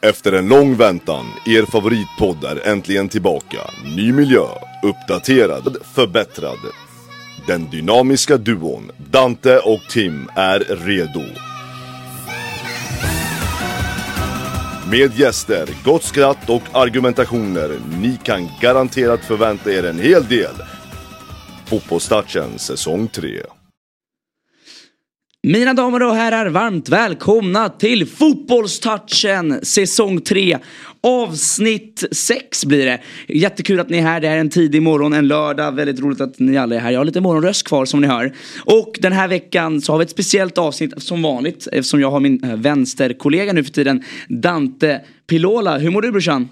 Efter en lång väntan, er favoritpodd är äntligen tillbaka. Ny miljö, uppdaterad, förbättrad. Den dynamiska duon Dante och Tim är redo. Med gäster, gott skratt och argumentationer. Ni kan garanterat förvänta er en hel del. Fotbollstouchen säsong 3. Mina damer och herrar, varmt välkomna till Fotbollstouchen säsong 3. Avsnitt 6 blir det. Jättekul att ni är här. Det är en tidig morgon, en lördag. Väldigt roligt att ni alla är här. Jag har lite morgonröst kvar som ni hör. Och den här veckan så har vi ett speciellt avsnitt som vanligt. Eftersom jag har min eh, vänsterkollega nu för tiden, Dante Pilola. Hur mår du brorsan?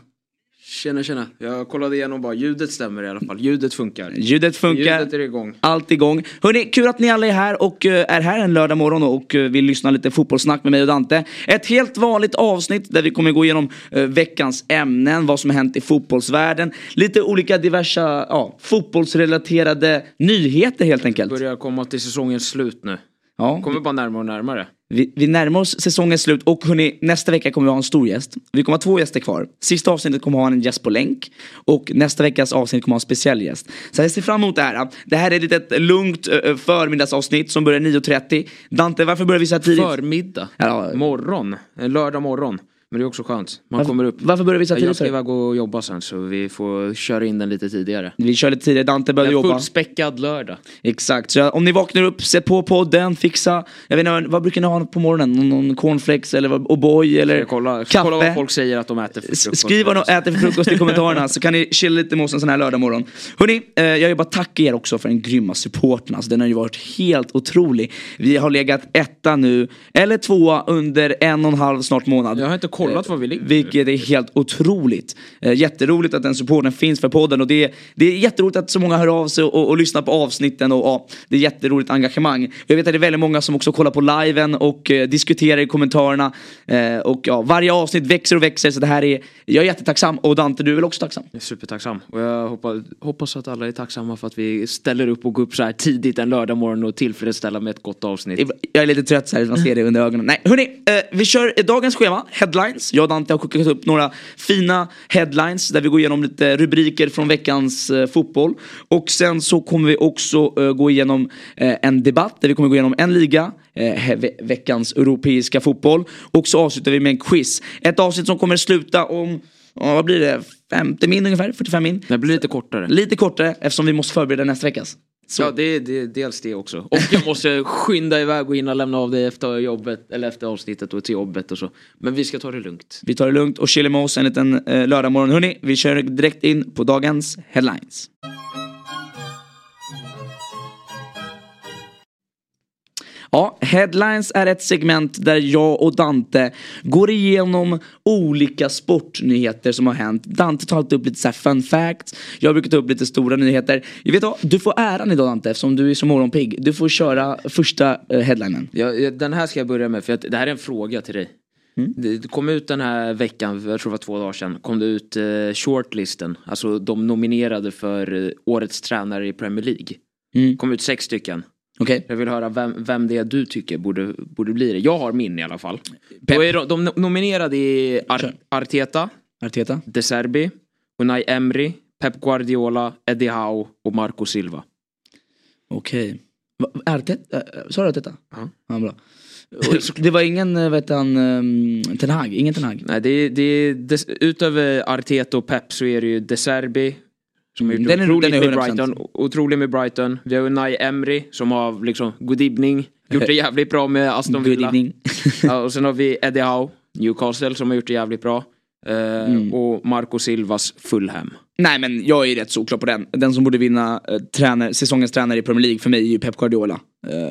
Tjena tjena, jag kollade igenom bara, ljudet stämmer i alla fall, ljudet funkar. Ljudet funkar. Ljudet är igång. Allt igång. Hörni, kul att ni alla är här och eh, är här en lördag morgon och eh, vill lyssna lite fotbollssnack med mig och Dante. Ett helt vanligt avsnitt där vi kommer gå igenom eh, veckans ämnen, vad som har hänt i fotbollsvärlden, lite olika diversa ja, fotbollsrelaterade nyheter helt enkelt. Börjar komma till säsongens slut nu. Ja, Kommer bara närmare och närmare. Vi, vi närmar oss säsongens slut och hörni, nästa vecka kommer vi ha en stor gäst. Vi kommer ha två gäster kvar. Sista avsnittet kommer ha en gäst på länk och nästa veckas avsnitt kommer ha en speciell gäst. Så jag ser fram emot det här. Det här är ett litet lugnt eh, förmiddagsavsnitt som börjar 9.30. Dante, varför börjar vi så här tidigt? Förmiddag. Ja. Morgon. Lördag morgon. Men det är också skönt. Man Varför- kommer upp. varför börjar vi så tidigt Jag ska iväg och jobba sen så vi får köra in den lite tidigare. Vi kör lite tidigare, Dante börjar En jobba. fullspäckad lördag. Exakt, så om ni vaknar upp, sätt på podden, fixa, jag vet inte, vad brukar ni ha på morgonen? Någon, någon cornflakes eller O'boy eller Jag kollar, kaffe? kolla vad folk säger att de äter för frukost. Skriv vad de äter för frukost i kommentarerna så kan ni chilla lite med oss en sån här lördag morgon. Hörni, eh, jag vill bara tacka er också för den grymma supporten. Alltså, den har ju varit helt otrolig. Vi har legat etta nu, eller tvåa under en och en halv snart månad. Jag har inte kollat var vi ligger. Vilket är helt otroligt. Eh, jätteroligt att den supporten finns för podden och det är, det är jätteroligt att så många hör av sig och, och lyssnar på avsnitten och ja, det är jätteroligt engagemang. Jag vet att det är väldigt många som också kollar på liven och eh, diskuterar i kommentarerna. Eh, och ja, varje avsnitt växer och växer så det här är, jag är jättetacksam och Dante du är väl också tacksam? Jag är supertacksam. Och jag hoppas, hoppas att alla är tacksamma för att vi ställer upp och går upp så här tidigt en lördag morgon och tillfredsställer med ett gott avsnitt. Jag är lite trött så här, man ser det under ögonen. Nej, hörni, eh, vi kör dagens schema, headlines. Jag och Dante har skickat upp några fina headlines där vi går igenom lite rubriker från veckans eh, fotboll. Och sen så kommer vi också eh, gå igenom eh, en debatt där vi kommer gå igenom en liga, eh, ve- veckans europeiska fotboll. Och så avslutar vi med en quiz. Ett avsnitt som kommer sluta om, ja, vad blir det, 50 min ungefär, 45 min. Det blir lite kortare. Lite kortare eftersom vi måste förbereda nästa veckas. Så. Ja, det är, dels det också. Och jag måste skynda iväg och hinna lämna av dig efter jobbet, eller efter avsnittet och till jobbet och så. Men vi ska ta det lugnt. Vi tar det lugnt och chillar med oss en liten eh, lördagmorgon. Hörni, vi kör direkt in på dagens headlines. Ja, headlines är ett segment där jag och Dante går igenom olika sportnyheter som har hänt. Dante tar alltid upp lite så fun facts. Jag brukar ta upp lite stora nyheter. Jag vet vad, du får äran idag Dante eftersom du är så morgonpigg. Du får köra första eh, headlinen. Ja, den här ska jag börja med för att det här är en fråga till dig. Det det kom ut den här veckan, jag tror det var två dagar sedan, kom det ut eh, shortlisten. Alltså de nominerade för eh, årets tränare i Premier League. Mm. kom ut sex stycken. Okej? Jag vill höra vem, vem det är du tycker borde, borde bli det. Jag har min i alla fall. Pep. Är de, de nominerade är Ar-. Arteta, Arteta? De Serbi, Unai Emery, Pep Guardiola, Eddie Howe och Marco Silva. Okej. Arteta? Äh, Sa du Arteta? Ja. Ja, bra. Det var ingen, eh, vet han, um, Ten Hag? Ingen Ten Hag? Nej, det, det, des, utöver Arteta och Pep så är det ju De Serbi. Som har Mm, gjort den är- otroligt den är med 100%. Brighton. Otroligt med Brighton. Vi har Unai Emery som har liksom good evening. Gjort det jävligt bra med Aston Villa. ja, och sen har vi Eddie Howe, Newcastle som har gjort det jävligt bra. Eh, Och Marco Silvas Fulham. Nej men jag är rätt solklar på den. Den som borde vinna eh, tränare, säsongens tränare i Premier League för mig är ju Pep Guardiola.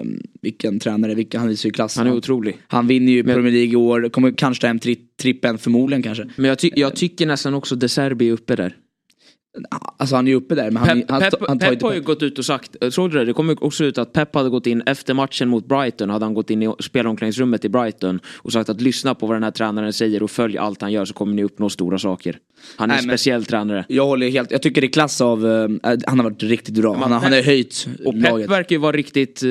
Um, vilken tränare, vilken, han visar ju klass. Han är otrolig. Han vinner ju Premier League i år, kommer kanske ta hem tri trippen förmodligen kanske. Men jag, ty jag tycker nästan också De Serbi är uppe där. Alltså han är ju uppe där men han, Pep, han, Pep, han tar Pep har ju gått ut och sagt, såg du det? Det kom också ut att Pep hade gått in efter matchen mot Brighton, hade han gått in i spelomklädningsrummet i Brighton och sagt att lyssna på vad den här tränaren säger och följ allt han gör så kommer ni uppnå stora saker. Han är Nej, en men- speciell tränare. Jag håller helt, jag tycker det är klass av, eh, han har varit riktigt bra. Han, har- han har höjt Och Pep laget. verkar ju vara riktigt, eh,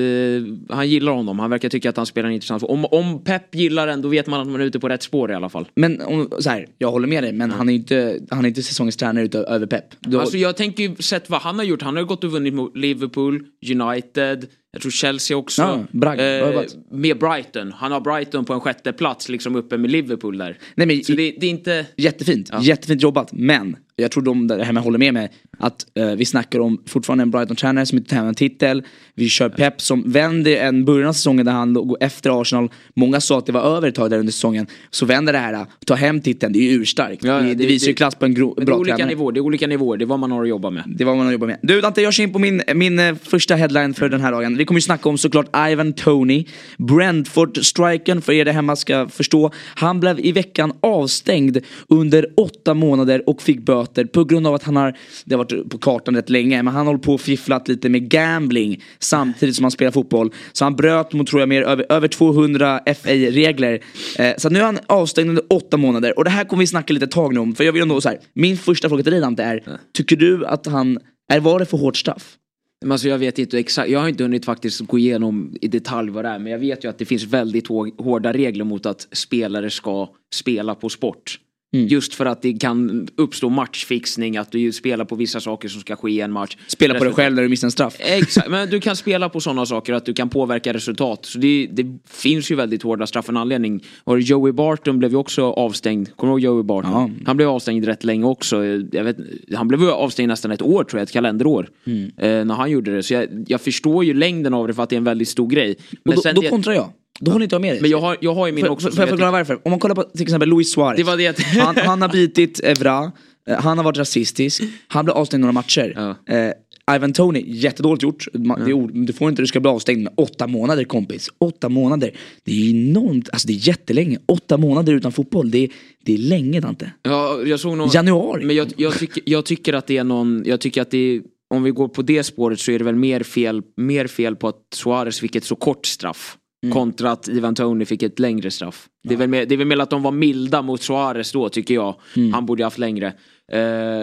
han gillar honom, han verkar tycka att han spelar en intressant om, om Pep gillar den då vet man att man är ute på rätt spår i alla fall. Men om, så här, jag håller med dig men han är ju inte, han är inte säsongens tränare ute över Pep. Då, Alltså jag tänker ju sett vad han har gjort. Han har ju gått och vunnit mot Liverpool, United, jag tror Chelsea också. Ja, Brag- bra jobbat. med Brighton. Han har Brighton på en sjätte plats liksom uppe med Liverpool där. Nej, men Så i- det, det är inte... Jättefint, jättefint jobbat. Men jag tror de där hemma håller med mig. Att eh, vi snackar om fortfarande en Brighton-tränare som inte tar hem en titel. Vi kör Pep som vänder en början av säsongen där han låg efter Arsenal. Många sa att det var över ett tag där under säsongen. Så vänder det här, ta hem titeln, det är ju urstarkt. Ja, ja, det, det, visar ju klass på en gro, det är bra olika tränare. nivåer, det är olika nivåer. Det är vad man har att jobba med. Det var vad man jobbar med. Du Dante, jag kör in på min, min eh, första headline för den här dagen. Vi kommer ju snacka om såklart Ivan Tony. Brentford-striken, för er där hemma ska förstå. Han blev i veckan avstängd under åtta månader och fick böter på grund av att han har, det har varit på kartan rätt länge, men han håller på och fifflat lite med gambling samtidigt som han spelar fotboll. Så han bröt mot, tror jag, mer över, över 200 FA-regler. Eh, så nu är han avstängd under åtta månader och det här kommer vi snacka lite tag nu om. För jag vill ändå så här, min första fråga till dig Dante är, tycker du att han, är, var det för hårt straff? Men alltså jag vet inte exakt, jag har inte hunnit faktiskt gå igenom i detalj vad det är. Men jag vet ju att det finns väldigt hårda regler mot att spelare ska spela på sport. Mm. Just för att det kan uppstå matchfixning, att du spelar på vissa saker som ska ske i en match. Spela på dig själv när du missar en straff. Exakt, men du kan spela på sådana saker att du kan påverka resultat. Så det, det finns ju väldigt hårda straff för en anledning. Och Joey Barton blev ju också avstängd. Kommer du ihåg Joey Barton? Ja. Han blev avstängd rätt länge också. Jag vet, han blev avstängd nästan ett år tror jag, ett kalenderår. Mm. Eh, när han gjorde det. Så jag, jag förstår ju längden av det för att det är en väldigt stor grej. Och Men, då, sen då det, kontrar jag. Då håller inte jag med dig. men jag har, jag har ju min Får- också. Får jag förklara varför? Om man kollar på till exempel Luis Suarez. Det var det han, han har bitit Evra, eh, han har varit rasistisk, han blev avstängd några matcher. Ja. Eh, Ivan Tony, jättedåligt gjort. Ord- du får inte, du ska bli avstängd med åtta månader kompis. Åtta månader. Det är enormt, alltså det är jättelänge. Åtta månader utan fotboll, det är, det är länge Dante. Ja, jag såg någon... Januari. Men jag, jag, tycker, jag tycker att det är någon, jag tycker att det är, om vi går på det spåret så är det väl mer fel, mer fel på att Suarez fick ett så kort straff. Mm. Kontra att Ivan Tony fick ett längre straff. Det, är väl mer, det är väl mer att de var milda mot Suarez då tycker jag. Mm. Han borde haft längre. Eh,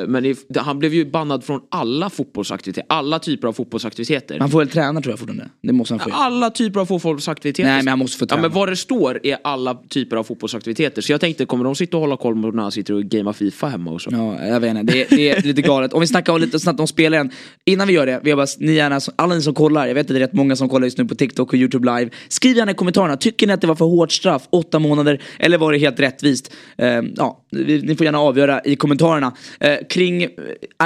men han blev ju bannad från alla fotbollsaktiviteter. Alla typer av fotbollsaktiviteter. Han får väl träna tror jag fortfarande. Det måste han få. Alla typer av fotbollsaktiviteter. Nej, men han måste få Ja träna. men vad det står är alla typer av fotbollsaktiviteter. Så jag tänkte, kommer de sitta och hålla koll på när han sitter och gamea Fifa hemma och så? Ja, jag vet inte. Det, är- det är lite galet. Om vi snackar om lite snabbt om spelaren. Innan vi gör det, vi har bara, ni gärna, alla ni som kollar, jag vet att det är rätt många som kollar just nu på TikTok och YouTube live. Skriv gärna i kommentarerna, tycker ni att det var för hårt straff, åtta månader, eller var det helt rättvist? Eh, ja, ni får gärna avgöra i kommentarerna. Eh, kring eh,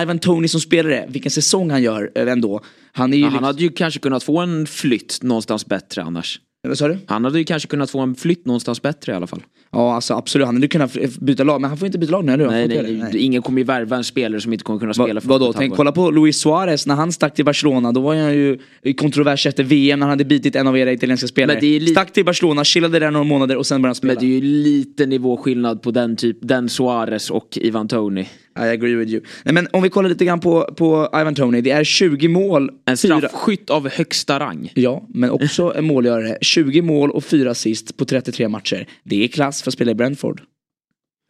Ivan Tony som spelare, vilken säsong han gör eh, ändå. Han är ju Ja, liksom, han hade ju kanske kunnat få en flytt någonstans bättre annars. Vad sa du? Han hade ju kanske kunnat få en flytt någonstans bättre i alla fall. Ja, alltså absolut. Han hade kunnat byta lag, men han får inte byta lag nu, eller Nej, nej, nej. Ingen kommer ju värva en spelare som inte kommer kunna spela Va, för vadå? Tänk, kolla på Luis Suarez när han stack till Barcelona. Då var han ju i kontrovers efter VM när han hade bitit en av era italienska spelare. Li- Stack till Barcelona, chillade där några månader och sen började han spela. Men det är ju lite nivåskillnad på den typ, den Suarez och Ivan Tony. I agree with you. Nej, men om vi kollar lite grann på, på Ivan Tony. Det är 20 mål. En fyra- straffskytt av högsta rang. Ja, men också en målgörare. 20 mål och 4 assist på 33 matcher. Det är klass för att spela i Brentford.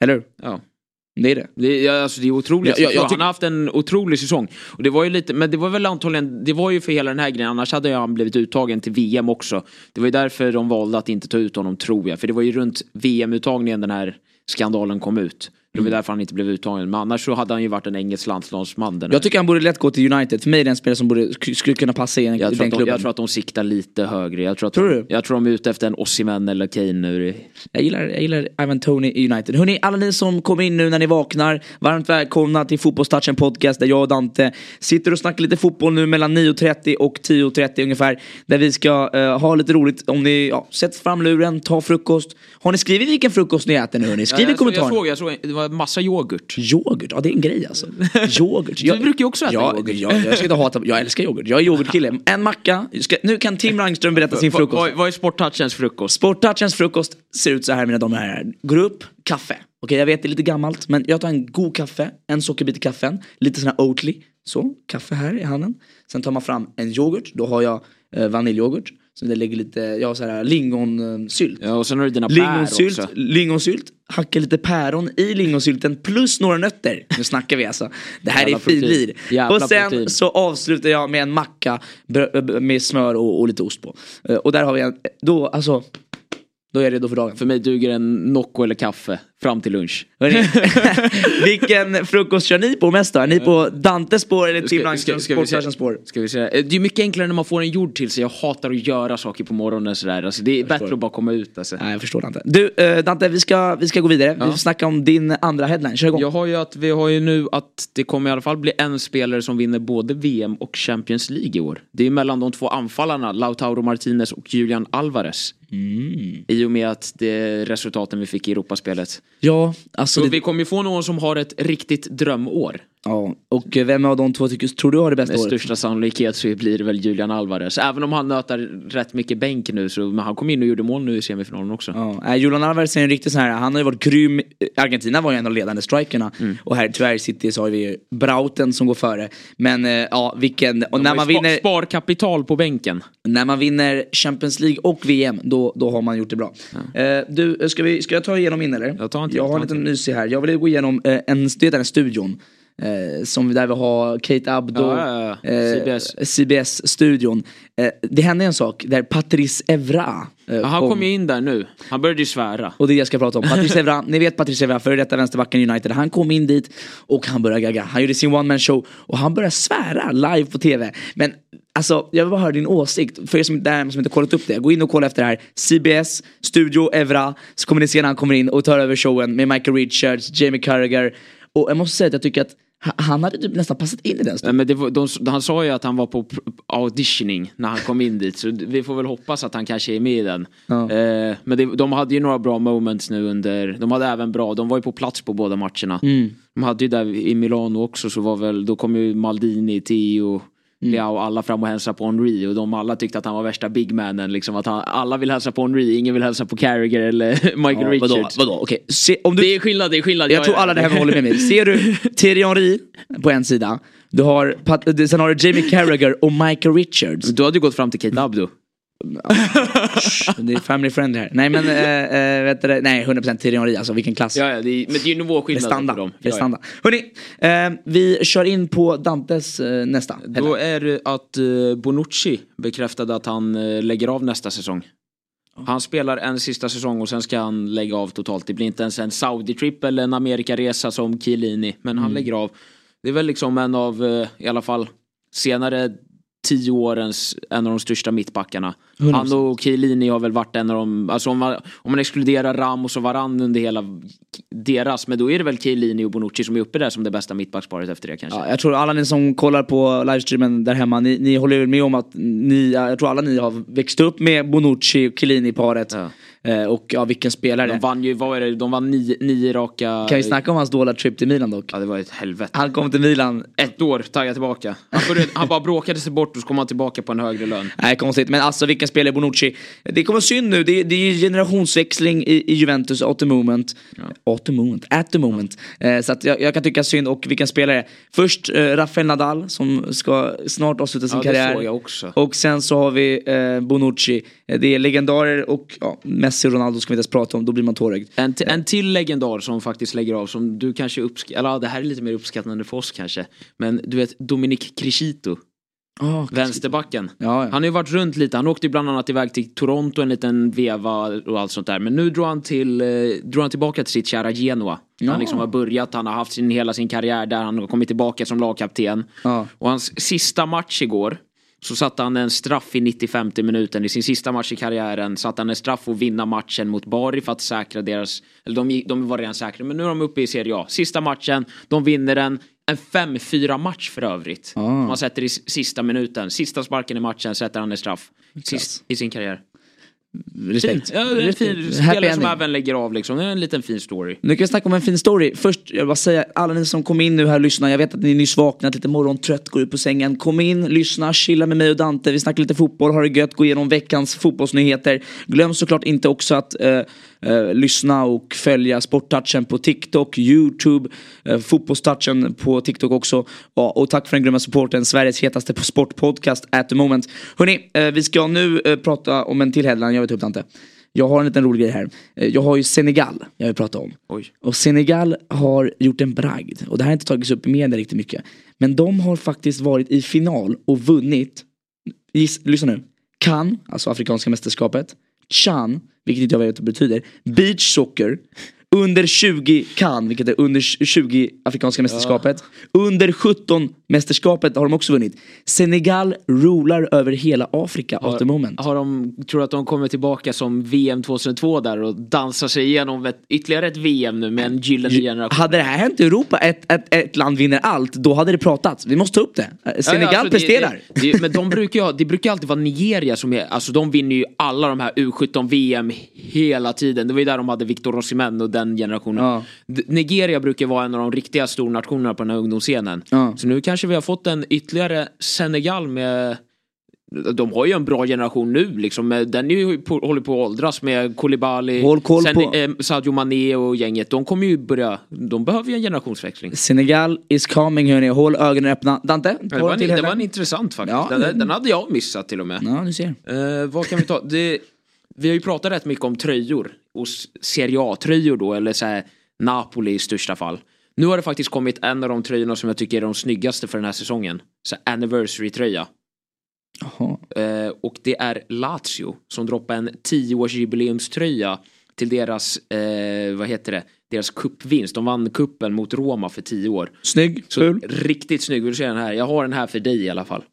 Eller hur? Ja. Det är det. Det, är- ja, alltså, det är otroligt. Ja, ja, jag tyck- Han har haft en otrolig säsong. Och det var ju lite, men det var väl antagligen, det var ju för hela den här grejen, annars hade han blivit uttagen till VM också. Det var ju därför de valde att inte ta ut honom tror jag. För det var ju runt VM-uttagningen den här skandalen kom ut. Det Mm. var därför han inte blev uttagen. Men annars så hade han ju varit en engelsk landslagsman. Jag tycker han borde lätt gå till United. För mig är det en spelare som borde, sk- skulle kunna passa i, en, jag, tror den de, klubben. jag tror att de siktar lite högre. Jag tror, att Tror de, du? jag tror de är ute efter en Osimhen eller Kane nu. Jag gillar, jag gillar Ivan Tony i United. Hörni, alla ni som kom in nu när ni vaknar, varmt välkomna till Fotbollstouchen podcast där jag och Dante sitter och snackar lite fotboll nu mellan 9.30 och 10.30 ungefär. Där vi ska eh, ha lite roligt. Om ni ja, sätter fram luren, ta frukost. Har ni skrivit vilken frukost ni äter nu hörni? Skriv Ja, i såg, jag, kommentarerna. såg, jag såg, det var massa yoghurt. Yoghurt, ja det är en grej alltså. Yoghurt. Du brukar ju också äta ja, yoghurt. Jag, jag, ska inte hata, jag älskar yoghurt. Jag är yoghurtkille. En macka. Ska, nu kan Tim Langström berätta sin frukost. vad- är Sporttouchens frukost? Sporttouchens frukost ser ut så här mina damer och herrar. Går upp, kaffe. Okej jag vet det är lite gammalt men jag tar en god kaffe, en sockerbit i kaffen, lite sån här Oatly. Så, kaffe här i handen. Sen tar man fram en yoghurt, då har jag eh, vaniljyoghurt. Så det lägger lite, har så här lingonsylt. Ja, och sen har du dina Lingonsylt, också. lingonsylt, hacka lite päron i lingonsylten plus några nötter. Nu snackar vi alltså. Det här Jävla är fin protein. lir. Jävla Och sen protein. så avslutar jag med en macka med smör och, och lite ost på. Eh, Och där har vi en, då alltså, då är jag redo för dagen. För mig duger en Nocco eller kaffe fram till lunch. Vilken frukost kör ni på mest då? Är ni på Dantes spår eller Tim Langströms vi spår? Ska vi säga. Eh, Det är mycket enklare när man får en jord till sig. Jag hatar att göra saker på morgonen sådär. Alltså, det är bättre att bara komma ut. Alltså. Nej jag förstår Dante. Du eh, Dante vi ska, vi ska gå vidare. Vi Ja. får snacka om din andra headline. Kör igång. Jag har ju att vi har ju nu att det kommer i alla fall bli en spelare som vinner både VM och Champions League i år. Det är mellan de två anfallarna, Lautaro Martinez och Julian Alvarez. Mm. I och med att det resultaten vi fick i Europaspelet. Ja, alltså Så det, vi kommer ju få någon som har ett riktigt drömår. Ja. Och vem av de två tycker, tror du har det bästa Med året? största sannolikhet så blir det väl Julian Alvarez. Även om han nötar rätt mycket bänk nu så men han kom in och gjorde mål nu i semifinalen också. Ja, äh, Julian Alvarez är en riktig sån här, han har ju varit grym. Argentina var ju en av de ledande strikerna. Mm. Och här tyvärr i City så har vi ju Brauten som går före. Men eh, ja, vilken, och De när man, spa- vinner, Sparkapital på bänken. när man vinner Champions League och VM, då, då har man gjort det bra. Eh, du, ska, vi, ska jag ta igenom min eller? Jag tar en till, jag har en en liten mysig här. Jag vill gå igenom eh, en, det är den studion. Eh, som där vi har Kate Abdo, Ja, ja, ja. eh, CBS. CBS-studion. Eh, det hände en sak där Patrice Evra eh, Ja, han kom ju in där nu. Han började ju svära. och det är det jag ska prata om. Patrice Evra, ni vet Patrice Evra, före detta vänsterbacken United. Han kom in dit och han började gagga. Han gjorde sin one man show och han började svära live på tv. Men alltså, jag vill bara höra din åsikt. För er som, där, som inte kollat upp det, gå in och kolla efter det här. CBS, Studio Evra, så kommer ni se när han kommer in och tar över showen med Michael Richards, Jamie Carragher. Och jag måste säga att jag tycker att han hade typ nästan passat in i den studion. Men var, de, han sa ju att han var på auditioning när han kom in dit. Så vi får väl hoppas att han kanske är med i den. Ja. Eh, men det, de hade ju några bra moments nu under. De hade även bra, de var ju på plats på båda matcherna. Mm. De hade ju där i Milano också så var väl, då kom ju Maldini, Theo, Mm. Leao alla fram och hälsade på Henry och de alla tyckte att han var värsta bigmanen. Liksom att han, alla vill hälsa på Henry, ingen vill hälsa på Carragher eller Michael Ja, vadå, Richards. vadå, okej. Se, om du Det är skillnad, det är skillnad. Jag tror alla det här håller med mig. Ser du Thierry Henry på en sida, du har, sen har du Jamie Carragher och Michael Richards. Du hade ju gått fram till Kate Abdo. Det är family friendly här. Nej men, äh, äh, vet du, det? nej 100% Thierry Henry, alltså vilken klass. Ja, ja, det är, men det är ju nivåskillnad Prestanda. på dem. Prestanda. Hörni, eh, vi kör in på Dantes eh, nästa. Då är det att Bonucci bekräftade att han lägger av nästa säsong. Han spelar en sista säsong och sen ska han lägga av totalt. Det blir inte ens en Saudi-trip eller en Amerikaresa som Chiellini. Men han lägger av. Det är väl liksom en av, i alla fall, senare tio årens, en av de största mittbackarna. 100%. Han och Chiellini har väl varit en av de, alltså om man, om man exkluderar Ramos och Varann under hela deras, men då är det väl Chiellini och Bonucci som är uppe där som det bästa mittbacksparet efter det kanske. Ja, jag tror alla ni som kollar på livestreamen där hemma, ni, ni håller väl med om att ni, jag tror alla ni har växt upp med Bonucci och Chiellini-paret. Ja. Eh, och ja, vilken spelare. De vann ju, vad är det, de vann nio, nio raka... Kan vi snacka om hans dåliga trip till Milan dock? Ja det var ett helvete. Han kom till Milan, Ett år taggade tillbaka. Han, började, han bara bråkade sig bort och så kom han tillbaka på en högre lön. Nej konstigt, men alltså vilken spelare Bonucci. Det kommer synd nu, det, det är ju generationsväxling i, i Juventus at the moment. At the moment, at the moment. Eh, så att jag, jag kan tycka synd och vilken spelare. Först eh, Rafael Nadal som ska snart avsluta sin Ja, det karriär. såg jag också. Och sen så har vi eh, Bonucci. Det är legendarer och ja, Messi och Ronaldo ska vi inte ens prata om, då blir man tårögd. En, en till legendar som faktiskt lägger av som du kanske uppskattar, eller ja, det här är lite mer uppskattande för oss kanske. Men du vet Dominic Crescito, Oh, vänsterbacken. Ja, ja. Han har ju varit runt lite, han åkte ju bland annat iväg till Toronto en liten veva och allt sånt där. Men nu drar han, till, eh, drar han tillbaka till sitt kära Genoa. Ja. Han liksom har börjat, han har haft sin, hela sin karriär där, han har kommit tillbaka som lagkapten. Och hans sista match igår så satte han en straff i 95 minuten. I sin sista match i karriären satte han en straff och vinna matchen mot Bari för att säkra deras... Eller de, de var redan säkra, men nu är de uppe i Serie A. Sista matchen, de vinner den. En 5-4 match för övrigt. Ah. Man sätter i sista minuten. Sista sparken i matchen sätter han en straff. Sist i sin karriär. Respekt. Ja, det är en fin spelare som även lägger av liksom. Det är en liten fin story. Nu kan vi snacka om en fin story. Först, jag vill bara säga, alla ni som kom in nu här och lyssnar, jag vet att ni nyss vaknat, lite morgontrött, går ut på sängen. Kom in, lyssna, chilla med mig och Dante, vi snackar lite fotboll, har det gött, gå igenom veckans fotbollsnyheter. Glöm såklart inte också att eh, eh, lyssna och följa Sporttouchen på TikTok, YouTube, eh, Fotbollstouchen på TikTok också. Ja, och tack för den grymma supporten, Sveriges hetaste sportpodcast at the moment. Hörni, eh, vi ska nu eh, prata om en till headline, jag vet upp Dante. Jag har en liten rolig grej här. Eh, Jag har ju Senegal jag vill prata om. Oj. Och Senegal har gjort en bragd. Och det här har inte tagits upp i media riktigt mycket. Men de har faktiskt varit i final och vunnit, giss, lyssna nu, Cannes, alltså Afrikanska mästerskapet, Chan, vilket inte jag vet vad det betyder, beach soccer, under 20 Cannes, vilket är under 20 Afrikanska mästerskapet. Under 17 mästerskapet har de också vunnit. Senegal rular över hela Afrika at the moment. Har de, tror du att de kommer tillbaka som VM 2002 där och dansar sig igenom ett, ytterligare ett VM nu med en gyllene generation? Hade det här hänt i Europa, ett, ett, ett land vinner allt, då hade det pratats. Vi måste ta upp det. Senegal Ja, ja, alltså, presterar. Det, det, men de brukar ju, det brukar alltid vara Nigeria som är, alltså de vinner ju alla de här U17 VM hela tiden. Det var ju där de hade Victor Osimhen och den generationen. Ja. Nigeria brukar vara en av de riktiga stornationerna på den här ungdomsscenen. Ja. Så nu kanske vi har fått en ytterligare Senegal med de har ju en bra generation nu liksom. Den är ju på, håller på att åldras med Koulibaly, sen, på- eh, Sadio Mané och gänget. De kommer ju börja, de behöver ju en generationsväxling. Senegal is coming hörni, håll ögonen öppna. Dante, Det var, en en, till det var en intressant faktiskt. Ja, den, det- den hade jag missat till och med. Ja, du ser. Eh, vad kan vi ta? Det, vi har ju pratat rätt mycket om tröjor. Och Serie A-tröjor då, eller så här Napoli i största fall. Nu har det faktiskt kommit en av de tröjorna som jag tycker är de snyggaste för den här säsongen. Så anniversary-tröja. Eh, och det är Lazio som droppar en 10-årsjubileumströja till deras, eh, vad heter det, deras kuppvinst. De vann kuppen mot Roma för 10 år. Snygg, Så riktigt snygg, vill du se den här? Jag har den här för dig i alla fall.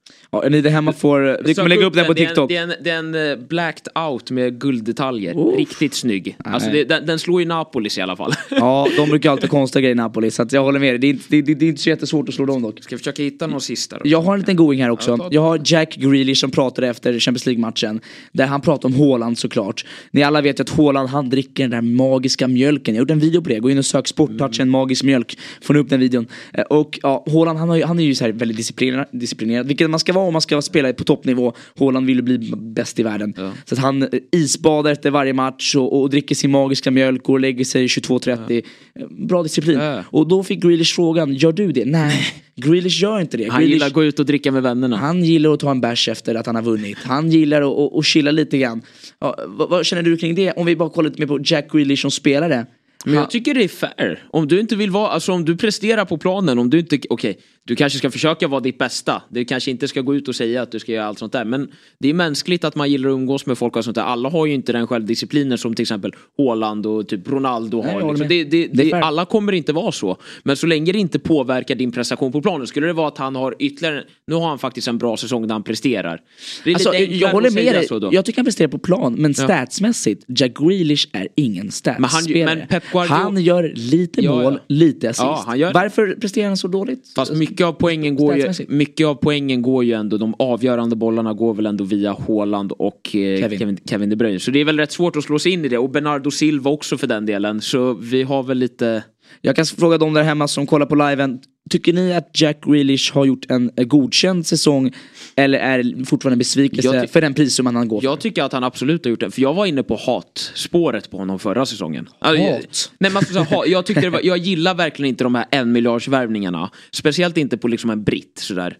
Ja, ni där hemma får, vi kommer lägga upp den på Det är en- TikTok. Det är en, det är en eh, blacked out med gulddetaljer. Oh. Riktigt snygg. Alltså det, den, den slår ju Napolis i alla fall. Ja, de brukar alltid konstiga grejer i Napoli, så jag håller med dig. Det är, inte, det, det, är inte så jättesvårt att slå dem dock. Ska jag försöka hitta någon sista då? Jag har en liten going här också. Jag har Jack Grealish som pratade efter Champions League-matchen. Där han pratade om Haaland såklart. Ni alla vet ju att Haaland han dricker den där magiska mjölken. Jag gjorde en video på det. Gå in och sök Sporttouchen magisk mjölk. Får ni upp den videon. Eh, Och ja, Haaland han, har, han är ju så här väldigt disciplinerad, disciplinerad. Vilket man ska vara om man ska spela på toppnivå. Haaland vill ju bli bäst i världen. Ja. Så att han eh, isbadar efter varje match och, och dricker sin magiska mjölk och lägger sig 22.30. Eh, Bra disciplin. Ja. Och då fick Grealish frågan, gör du det? Nej, Grealish gör inte det. Han Grealish- gillar att gå ut och dricka med vännerna. han gillar att ta en bärs efter att han har vunnit. Han gillar att, att, att chilla lite grann. Ja, vad, vad känner du kring det? Om vi bara kollar lite mer på Jack Grealish som spelare. Men jag tycker det är fair. Om du inte vill vara, alltså om du presterar på planen, om du inte, okej, du kanske ska försöka vara ditt bästa. Du kanske inte ska gå ut och säga att du ska göra allt sånt där. Men det är mänskligt att man gillar att umgås med folk och sånt där. Alla har ju inte den självdisciplinen som till exempel Haaland och typ Ronaldo Nej, har. Liksom. Det, det, Det alla kommer inte vara så. Men så länge det inte påverkar din prestation på planen. Skulle det vara att han har ytterligare, nu har han faktiskt en bra säsong där han presterar. Alltså, jag håller med dig. Jag tycker han presterar på plan. Men statsmässigt, Jack Grealish är ingen statsspelare. Men han- men Pep Guardiola- Han gör lite Ja, mål, ja. lite assist. Ja, gör. Varför presterar han så dåligt? Fast mycket av, poängen går ju, mycket av poängen går ju ändå, de avgörande bollarna går väl ändå via Haaland och eh, Kevin. Kevin. Kevin, De Bruyne. Så det är väl rätt svårt att slå sig in i det. Och Bernardo Silva också för den delen. Så vi har väl lite... Jag kan fråga de där hemma som kollar på liven. Tycker ni att Jack Grealish har gjort en eh, godkänd säsong? Eller är det fortfarande en besvikelse för den prissumman han går för? Jag tycker att han absolut har gjort det. För jag var inne på hatspåret på honom förra säsongen. Alltså, Hat? Nej, men alltså, ha- jag, tyckte det var, jag gillar verkligen inte de här en miljardsvärvningarna. Speciellt inte på liksom en britt sådär.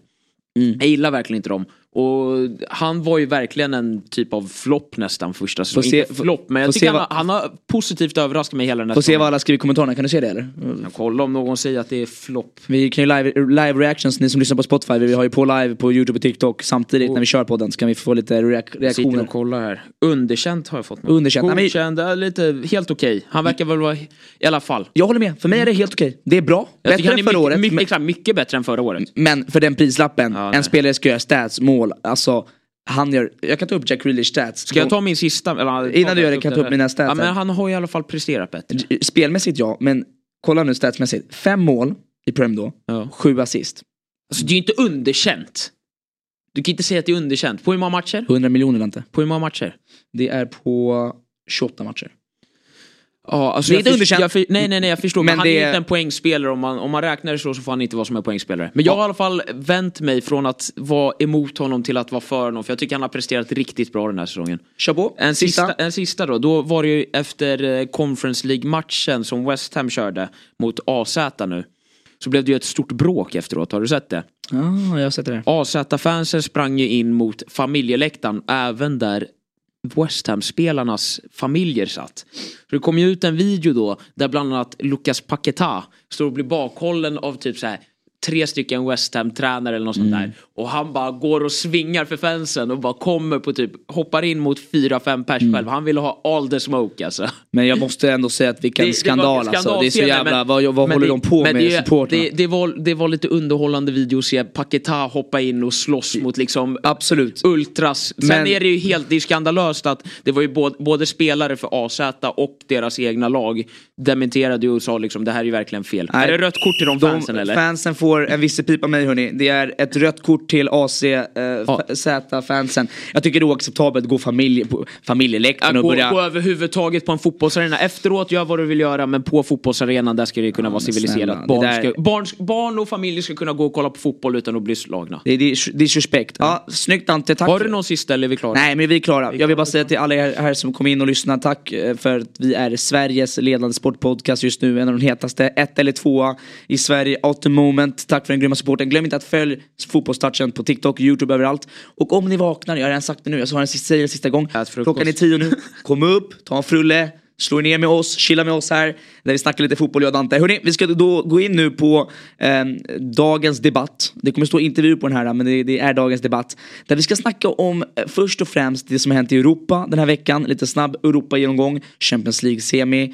Mm. Jag gillar verkligen inte dem. Och han var ju verkligen en typ av flopp nästan första säsongen. Inte flopp, men jag tycker han, han har positivt överraskat mig hela den här Får se vad alla skriver i kommentarerna, kan du se det eller? Jag kollar om någon säger att det är flopp. Vi kan ju live, live reactions, ni som lyssnar på Spotify, vi har ju på live på YouTube och TikTok samtidigt när vi kör podden så kan vi få lite reak- Sitter reaktioner. och kollar här. Underkänt har jag fått. Underkänt. Nej, men- Godkänd, ja, lite helt okej. Han verkar väl vara i alla fall. Jag håller med, för mig är det helt okej. Det är bra, Jag bättre än förra mycket, året. mycket, men, exakt, mycket bättre än förra året. men för den prislappen, Ja, en spelare ska göra stats, mål, alltså han gör, jag kan ta upp Jack Grealish stats. Ska jag ta min sista? Eller, Innan du gör det kan jag ta upp mina stats Ja, men han har i alla fall presterat bättre. Spelmässigt ja, men kolla nu statsmässigt. Fem mål i Prem då, Ja. sju assist. Alltså, det är ju inte underkänt. Du kan inte säga att det är underkänt. På hur många matcher? 100 miljoner Dante. På hur många matcher? Det är på 28 matcher. Ja, alltså är först- underkänt. Jag nej, nej, nej, jag förstår. Men, Men han är det- inte en poängspelare. Om man, om man räknar det så, så får han inte vara som en poängspelare. Men jag har i alla fall vänt mig från att vara emot honom till att vara för honom. För jag tycker han har presterat riktigt bra den här säsongen. Kör på. En sista, en sista då. Då var det ju efter eh, Conference League-matchen som West Ham körde mot AZ nu. Så blev det ju ett stort bråk efteråt. Har du sett det? Ja, jag har sett det. AZ-fansen sprang ju in mot familjeläktaren, även där West Ham-spelarnas familjer satt. Så det kom ju ut en video då där bland annat Lucas Paquetá står och blir bakhållen av typ så här tre stycken West Ham-tränare eller något sånt där. Och han bara går och svingar för fansen och bara kommer på typ, hoppar in mot fyra, fem pers själv. Han ville ha all the smoke alltså. Men jag måste ändå säga att vilken Det- det skandal alltså. Det är så jävla, men- vad, vad håller det- de på med det, supportrarna? det, det, var, det var lite underhållande video att se Paquetá hoppa in och slåss mot liksom Absolut. Ultras. Sen Men- är det ju helt det är skandalöst att det var ju både, både spelare för AZ och deras egna lag dementerade ju och sa liksom det här är ju verkligen fel. Nej, är det rött kort till de fansen eller? Fansen får en visselpipa av mig hörni. Det är ett rött kort till AZ eh, Z-fansen. Jag tycker det är oacceptabelt att gå familj, på familjeläktaren Att och gå, börja... gå överhuvudtaget på en fotbollsarena. Efteråt, gör vad du vill göra men på fotbollsarenan där ska det kunna vara men civiliserat. barn, det där- ska, barn, barn och familjer ska kunna gå och kolla på fotboll utan att bli slagna. Det är dis- disrespect. Ja, snyggt Ante, tack. Har du någon sista eller är vi klara? Nej men vi är klara. Jag vill bara säga till alla er här som kom in och lyssnade, tack eh, för att vi är Sveriges ledande sportpodcast just nu. En av de hetaste, ett eller tvåa i Sverige, at the moment. Tack för den grymma supporten. Glöm inte att följa fotbollstouchen på TikTok, YouTube, överallt. Och om ni vaknar, jag har redan sagt det nu, jag sa det sista, det sista gång. Klockan är tio nu, kom upp, ta en frulle. Slå er ner med oss, chilla med oss här där vi snackar lite fotboll jag och Dante. Hörrni, vi ska då gå in nu på eh, dagens debatt. Det kommer stå intervju på den här men det, det är dagens debatt. Där vi ska snacka om eh, först och främst det som har hänt i Europa den här veckan. Lite snabb Europa-genomgång, Champions League-semi.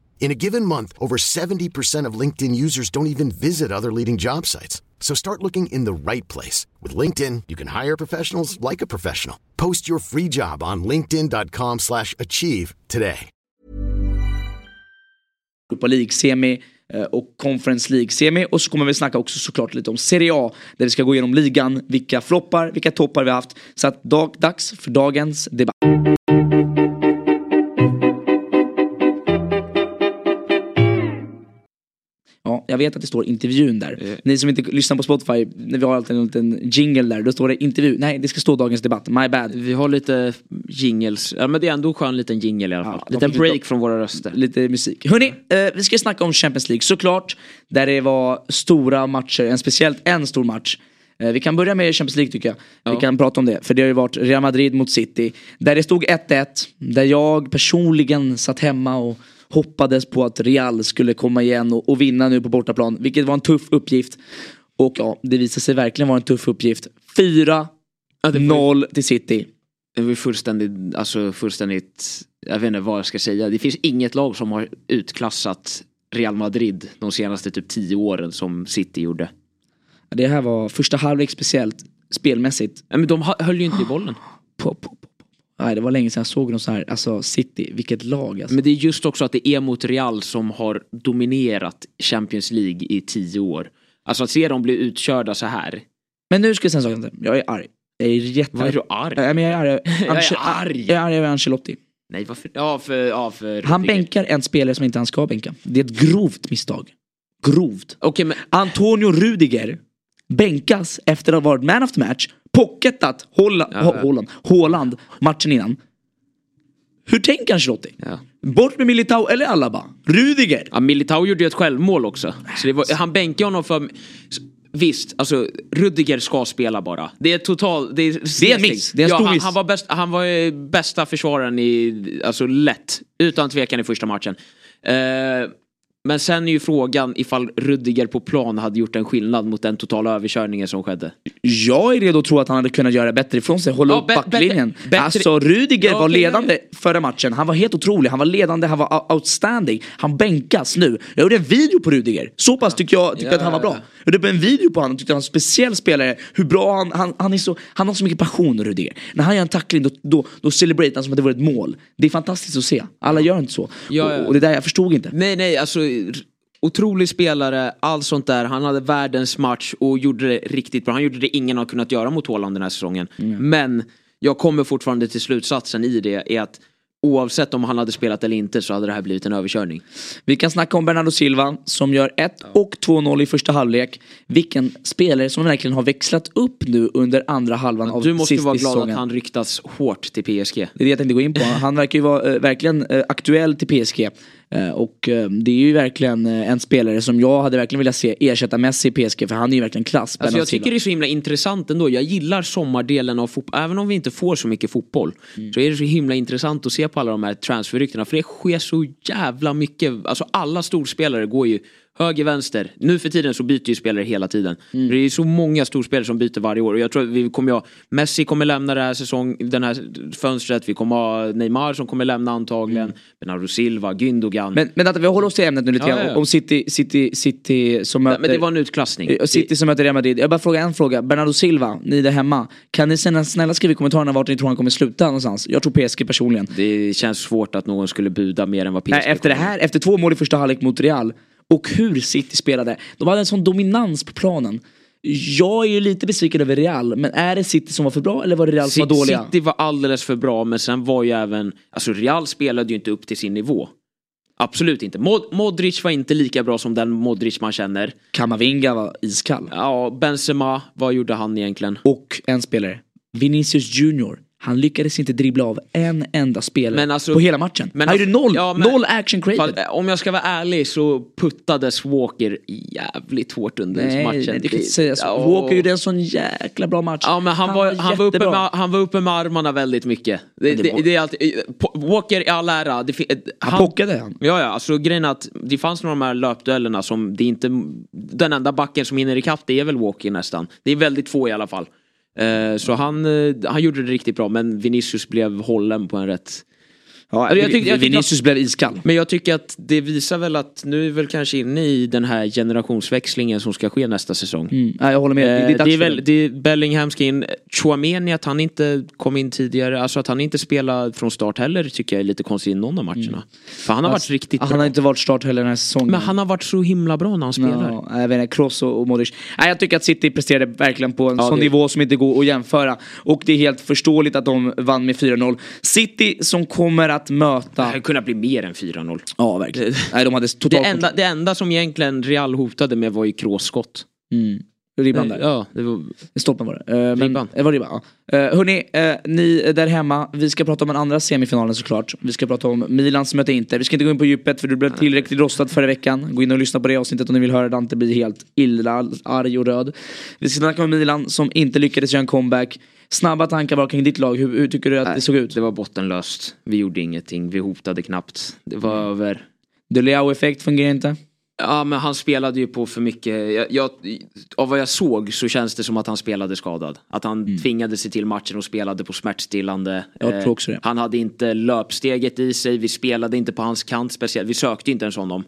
In a given month, over 70% of LinkedIn users don't even visit other leading job sites. So start looking in the right place. With LinkedIn, you can hire professionals like a professional. Post your free job on linkedin.com slash achieve today. Europa League-semi eh, och Conference League-semi. Och så kommer vi snacka också såklart lite om Serie A. Där vi ska gå igenom ligan, vilka floppar, vilka toppar vi har haft. Så att dag, dags för dagens debatt. Ja, jag vet att det står intervjun där. Ni som inte lyssnar på Spotify, när vi har alltid en liten jingle där, då står det intervju. Nej, det ska stå dagens debatt. My bad. Vi har lite jingles. Ja, men det är ändå en skön liten jingle i alla fall. Ja, liten break från våra röster. Lite musik. Hörni, eh, vi ska snacka om Champions League såklart. Där det var stora matcher, en speciellt en stor match. Eh, vi kan börja med Champions League tycker jag. Ja. Vi kan prata om det. För det har ju varit Real Madrid mot City. Där det stod 1-1. Där jag personligen satt hemma och hoppades på att Real skulle komma igen och, och vinna nu på bortaplan. Vilket var en tuff uppgift. Och ja, det visade sig verkligen vara en tuff uppgift. 4-0 Ja, till City. Det var fullständigt, alltså fullständigt, jag vet inte vad jag ska säga. Det finns inget lag som har utklassat Real Madrid de senaste typ tio åren som City gjorde. Det här var första halvlek speciellt spelmässigt. Nej, men de hö- höll ju inte i bollen. På, på. Nej, det var länge sedan jag såg någon så här, alltså City, vilket lag alltså. Men det är just också att det är mot Real som har dominerat Champions League i tio år. Alltså att se dem bli utkörda så här. Men nu ska jag säga en sak, jag är arg. Jag är jätte... Vad är du arg? Nej, men jag är arg. Jag är arg. Jag är arg över Ancelotti. Nej varför? Ja för, ja för Han bänkar en spelare som inte han ska bänka. Det är ett grovt misstag. Grovt. Okej men Antonio Rudiger bänkas efter att ha varit man of the match, pocketat Holland, Ja, ja. Holland, matchen innan. Hur tänker Ancelotti? Ja. Bort med Militao eller Alaba. Rudiger. Ja, Militao gjorde ju ett självmål också. Så var, han bänkade honom för... Visst, alltså Rudiger ska spela bara. Det är total... Det är, Det är en miss. Det är en ja, stor han, miss. han var, bäst, han var bästa försvararen i... Alltså lätt. Utan tvekan i första matchen. Eh, Men sen är ju frågan ifall Rudiger på plan hade gjort en skillnad mot den totala överkörningen som skedde. Jag är redo att tro att han hade kunnat göra bättre ifrån sig, hålla Ja, upp backlinjen. Alltså Rudiger Ja, var ledande förra matchen, han var helt otrolig, han var ledande, han var outstanding. Han bänkas nu. Jag gjorde en video på Rudiger, så pass tycker jag tycker Ja, att han var bra. ja. Jag gjorde en video på honom, tyckte han var en speciell spelare, hur bra han, han, han är så, han har så mycket passion Rudiger. När han gör en tackling då, då, då celebrerar han som att det var ett mål. Det är fantastiskt att se, alla gör inte så. Och, och det där jag förstod inte. Nej, nej, alltså otrolig spelare, allt sånt där. Han hade världens match och gjorde det riktigt bra. Han gjorde det ingen har kunnat göra mot Haaland den här säsongen. Men jag kommer fortfarande till slutsatsen i det är att oavsett om han hade spelat eller inte så hade det här blivit en överkörning. Vi kan snacka om Bernardo Silva som gör 1 och 2-0 i första halvlek. Vilken spelare som verkligen har växlat upp nu under andra halvan av Du måste vara glad säsongen. att han ryktas hårt till PSG. Det är det jag tänkte gå in på. Han verkar ju vara eh, verkligen eh, aktuell till PSG. Eh, och eh, det är ju verkligen eh, en spelare som jag hade verkligen velat se ersätta Messi i PSG för han är ju verkligen klass. Alltså jag tycker det är så himla intressant ändå. Jag gillar sommardelen av fotboll. Även om vi inte får så mycket fotboll. Så är det så himla intressant att se på alla de här transferryktena. För det sker så jävla mycket. Alltså alla storspelare går ju höger, vänster. Nu för tiden så byter ju spelare hela tiden. Mm. Det är så många storspelare som byter varje år. Och jag tror att vi kommer ha, Messi kommer lämna det här säsong, den här fönstret. Vi kommer ha Neymar som kommer lämna antagligen. Bernardo Silva, Gündogan. Mm. Men, men att vi håller oss till ämnet nu lite Ja, grann. ja, ja. Om City, City, City som möter... men det var en utklassning. City som möter Real Madrid. Jag bara fråga en fråga. Bernardo Silva, ni där hemma. Kan ni snälla, snälla skriva i kommentarerna vart ni tror han kommer sluta någonstans? Jag tror PSG personligen. Det känns svårt att någon skulle buda mer än vad PSG Nej, efter det kommer. här, efter två mål i första halvlek mot Real och hur City spelade. De hade en sån dominans på planen. Jag är ju lite besviken över Real, men är det City som var för bra eller var det Real som var dåliga? City var alldeles för bra men sen var ju även, alltså Real spelade ju inte upp till sin nivå. Absolut inte. Mod Modric var inte lika bra som den Modric man känner. Kamavinga var iskall. Ja, Benzema, vad gjorde han egentligen? Och en spelare, Vinicius Junior. Han lyckades inte dribbla av en enda spelare alltså- på hela matchen. men han alltså- gjorde noll, ja, men- noll action created. Fall, om jag ska vara ärlig så puttades Walker jävligt hårt under Nej, matchen. det kan inte säga så. Ja, Walker gjorde en sån jäkla bra match. Ja men han, var, han, var uppe med, han var uppe med armarna väldigt mycket. Det, det det, var- det är alltid, Walker i all ära. Det, fi- Han pockade han. Ja, ja, alltså grejen att det fanns några av de här löpduellerna som det inte, den enda backen som hinner ikapp det är väl Walker nästan. Det är väldigt få i alla fall. Eh, så han, eh, han gjorde det riktigt bra men Vinicius blev hållen på en rätt Ja, Alltså, jag tyckte- jag tyckte Vinicius blev iskall. men jag tycker att det visar väl att nu är vi väl kanske inne i den här generationsväxlingen som ska ske nästa säsong. Mm. Ja, jag håller med. Det, Eh, det är det är för väl, det. är Bellingham ska in. Chouameni att han inte kom in tidigare, alltså att han inte spelar från start heller tycker jag är lite konstigt i någon av matcherna. För han har varit riktigt Han bra. har inte varit start heller den här säsongen. Men han har varit så himla bra när han spelar. Ja, jag vet inte, Kroos och, och Modric. Nej, jag tycker att City presterade verkligen på en Ja, sån det- nivå som inte går att jämföra. Och det är helt förståeligt att de vann med 4-0. City som kommer att Det möta... hade kunnat bli mer än 4-0. Ja, verkligen. Nej, de hade Det totalt... enda, det enda som egentligen Real hotade med var ju Kroos skott. Mm. Ribban där. Ja, det var... Stolpen var det. Men, Ribban. Det var ribban, ja. Eh, hörni, eh, ni där hemma, vi ska prata om den andra semifinalen såklart. Vi ska prata om Milan som möter Inter. Vi ska inte gå in på djupet för du blev tillräckligt rostad förra veckan. Gå in och lyssna på det avsnittet om ni vill höra Dante bli helt illa arg och röd. Vi ska snacka om Milan som inte lyckades göra en comeback. Snabba tankar bara kring ditt lag. Hur, hur tycker du att det såg ut? Det var bottenlöst. Vi gjorde ingenting, vi hotade knappt. Det var Mm. över. De Leao-effekt fungerar inte. Ja men han spelade ju på för mycket. Jag, jag, av vad jag såg så känns det som att han spelade skadad. Att han tvingade sig till matchen och spelade på smärtstillande. Mm. Eh, Jag tror också det. Han hade inte löpsteget i sig. Vi spelade inte på hans kant speciellt. Vi sökte inte ens honom.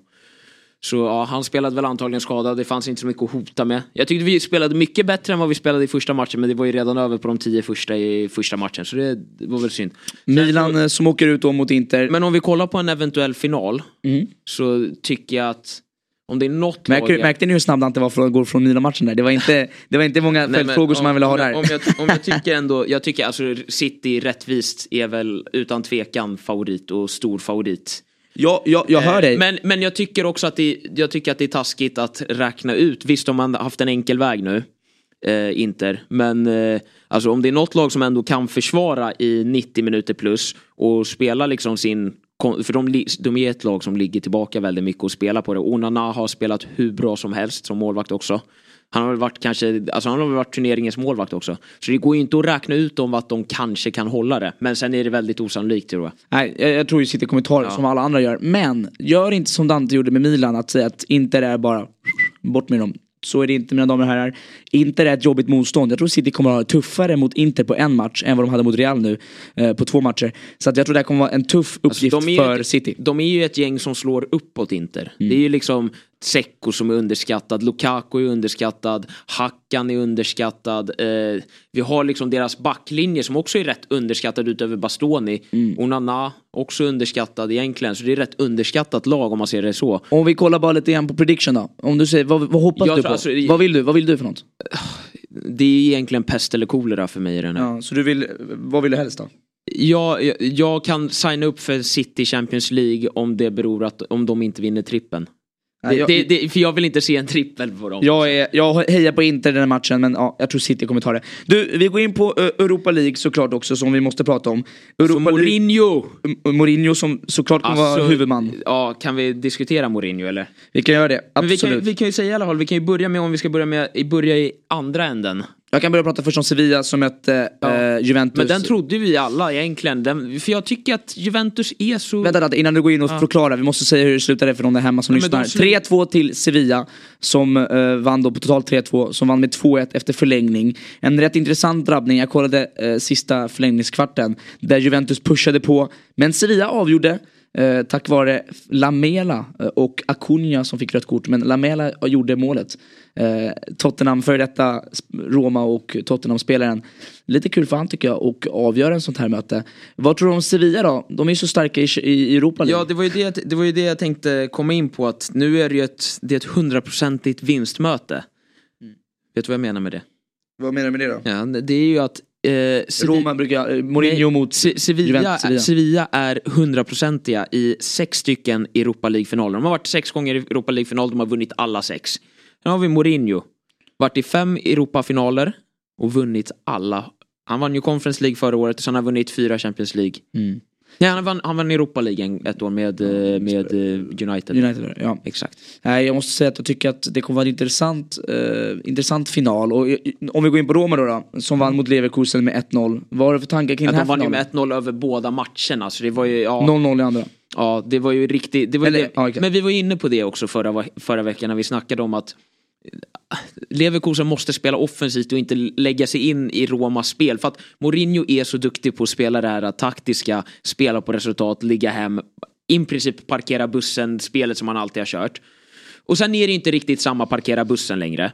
Så ja, han spelade väl antagligen skadad. Det fanns inte så mycket att hota med. Jag tyckte vi spelade mycket bättre än vad vi spelade i första matchen. Men det var ju redan över på de tio första i första matchen. Så det, var väl synd. Milan eh, som åker ut då mot Inter. Men om vi kollar på en eventuell final. Så tycker jag att om det är något Märker, lag... märkte ni hur snabbt Dante var från att gå från Milan-matchen där? Det var inte, det var inte många fältfrågor som om- han ville ha där. jag, om, jag, om jag tycker ändå, jag tycker alltså City rättvist är väl utan tvekan favorit och stor favorit. Jag, jag, jag hör dig. Eh, Men, men jag tycker också att det, jag tycker att det är taskigt att räkna ut, visst om man haft en enkel väg nu, eh, Inter, men eh, alltså om det är något lag som ändå kan försvara i 90 minuter plus och spela liksom sin för de, de är ett lag som ligger tillbaka väldigt mycket och spelar på det. Onana har spelat hur bra som helst som målvakt också. Han har väl varit kanske, alltså han har väl varit turneringens målvakt också. Så det går ju inte att räkna ut om att de kanske kan hålla det. Men sen är det väldigt osannolikt tror jag. Nej, jag, jag tror ju City kommer ta det som alla andra gör. Men gör inte som Dante gjorde med Milan att säga att Inter är bara bort med dem. Så är det inte mina damer och herrar. Inter är ett jobbigt motstånd. Jag tror City kommer att ha tuffare mot Inter på en match än vad de hade mot Real nu eh, på två matcher. Så att jag tror det här kommer vara en tuff uppgift Alltså, är ju för ett, City. De är ju ett gäng som slår uppåt Inter. Mm. Det är ju liksom Secco som är underskattad, Lukaku är underskattad, Hackan är underskattad. Eh, vi har liksom deras backlinje som också är rätt underskattad utöver Bastoni. Mm. Onana också underskattad egentligen. Så det är rätt underskattat lag om man ser det så. Om vi kollar bara lite grann på prediction då. Om du säger, vad, vad hoppas Jag du på? alltså- vad vill du? Vad vill du för något? Det är egentligen pest eller kolera för mig i den här. Ja, så du vill, vad vill du helst då? Jag, jag, jag kan signa upp för City Champions League om det beror att om de inte vinner trippen. Det, jag- det, det, för jag vill inte se en trippel på dem. Jag, är, jag hejar på Inter den här matchen men ja, jag tror City kommer ta det. Du, vi går in på eh, Europa League såklart också som vi måste prata om. Så Europa League, Mourinho! M- Mourinho som såklart kommer vara Alltså, huvudman. Ja, kan vi diskutera Mourinho eller? Vi kan göra det, Men vi, absolut. kan, vi kan ju säga i alla fall, vi kan ju börja med om vi ska börja med, börja i andra änden. Jag kan börja prata först om Sevilla som mötte Ja. eh, Juventus. Men den trodde vi alla egentligen. Den, för jag tycker att Juventus är så... Vänta, vänta innan du går in och förklarar, vi måste säga hur det slutade för de där hemma som Ja, lyssnar. 3-2 till Sevilla som eh, vann då på totalt 3-2, som vann med 2-1 efter förlängning. En rätt intressant drabbning, jag kollade eh, sista förlängningskvarten där Juventus pushade på, men Sevilla avgjorde eh, tack vare Lamela eh, och Acuna som fick rött kort, men Lamela gjorde målet. Eh, Tottenham, för detta Roma och Tottenham-spelaren. Lite kul för han tycker jag och avgöra en sånt här möte. Vad tror du om Sevilla då? De är ju så starka i, i Europa. Ja, det var, ju det, det var ju det jag tänkte komma in på att nu är det ju ett, det är ett hundraprocentigt vinstmöte. Mm. Vet du vad jag menar med det? Vad menar du med det då? Ja, det är ju att... Eh, Roma brukar, eh, Mourinho Nej, mot Se- Sevilla, Juventus, Sevilla. Sevilla är hundraprocentiga i sex stycken Europa League-finaler. De har varit sex gånger i Europa League-final, de har vunnit alla sex. Sen har vi Mourinho. Varit i fem Europa-finaler och vunnit alla. Han vann ju Conference League förra året och sen har han vunnit fyra Champions League. Mm. Nej, han vann, han vann Europa League ett år med, eh, med eh, United. United, ja. Exakt. Nej, jag måste säga att jag tycker att det kommer vara en intressant, eh, intressant final. Och eh, om vi går in på Roma då, då som vann mot Leverkusen med 1-0. Vad har du för tankar kring Att den här de vann ju finalen? med 1-0 över båda matcherna. Så det var ju, ja, 0-0 i andra. Ja, det var ju riktigt. Det var Eller, det. ja, okej. Men vi var inne på det också förra, förra veckan när vi snackade om att Leverkusen måste spela offensivt och inte lägga sig in i Romas spel. För att Mourinho är så duktig på att spela det här taktiska, spela på resultat, ligga hem, i princip parkera bussen, spelet som han alltid har kört. Och sen är det inte riktigt samma parkera bussen längre.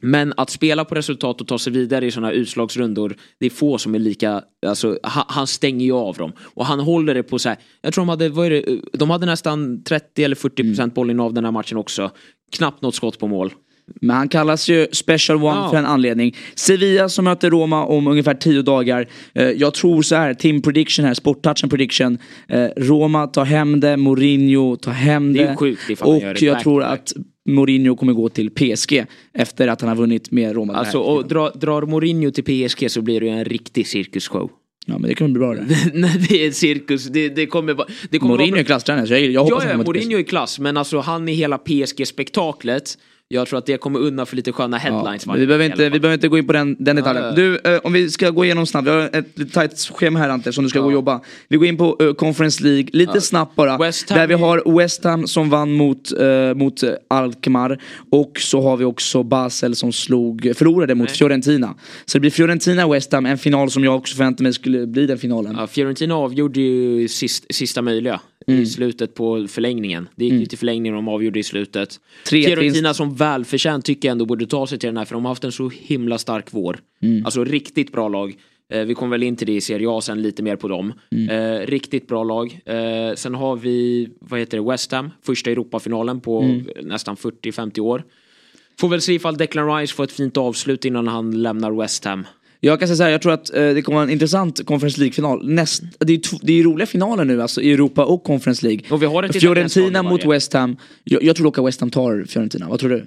Men att spela på resultat och ta sig vidare i sådana utslagsrundor, det är få som är lika, alltså han, han stänger ju av dem. Och han håller det på så här, jag tror de hade, vad är det, de hade nästan 30 eller 40 procent bollinnehav den här matchen också. Knappt något skott på mål. Men han kallas ju Special One Ja. för en anledning. Sevilla som möter Roma om ungefär 10 dagar. Eh, jag tror så här, Team Prediction här, Sporttouchen Prediction. Eh, Roma tar hem det, Mourinho tar hem det. Det är sjukt ifall och gör det jag tror att Mourinho kommer gå till PSG efter att han har vunnit med Roma. Alltså, och dra, drar Mourinho till PSG så blir det ju en riktig cirkusshow. Ja men det kommer bli bra det. Nej, det är cirkus, det, det kommer. Det kommer Mourinho vara är klasstränare så jag, jag hoppas Ja, ja, Mourinho är klass, men alltså han är hela PSG-spektaklet. Jag tror att det kommer undan för lite sköna headlines. Ja, vi, behöver inte, vi behöver inte gå in på den, den detaljen. Ja, ja. Du, eh, om vi ska gå igenom snabbt, vi har ett lite tajt schema här Ante som du ska gå och jobba. Vi går in på uh, Conference League, lite snabbt bara. Där vi har West Ham som vann mot, uh, mot uh, Alkmaar. Och så har vi också Basel som slog, förlorade mot Fiorentina. Så det blir Fiorentina-West Ham, en final som jag också förväntade mig skulle bli den finalen. Fiorentina avgjorde ju sist, sista möjliga Mm. i slutet på förlängningen. Det gick ju till förlängningen och de avgjorde i slutet. Fiorentina som välförtjänt tycker jag ändå borde ta sig till den här för de har haft en så himla stark vår. Mm. Alltså riktigt bra lag. Eh, vi kommer väl in till det i Serie A sen lite mer på dem. Mm. Eh, riktigt bra lag. Eh, sen har vi, vad heter det, West Ham. Första Europafinalen på Mm. nästan 40-50 år. Får väl se ifall Declan Rice får ett fint avslut innan han lämnar West Ham. Jag kan säga så här, jag tror att eh, det kommer vara en intressant Conference League-final. Näst, det, är det är roliga finaler nu alltså i Europa och Conference League. Och vi har Fiorentina mot. West Ham. Jag, jag tror dock att West Ham tar Fiorentina, vad tror du?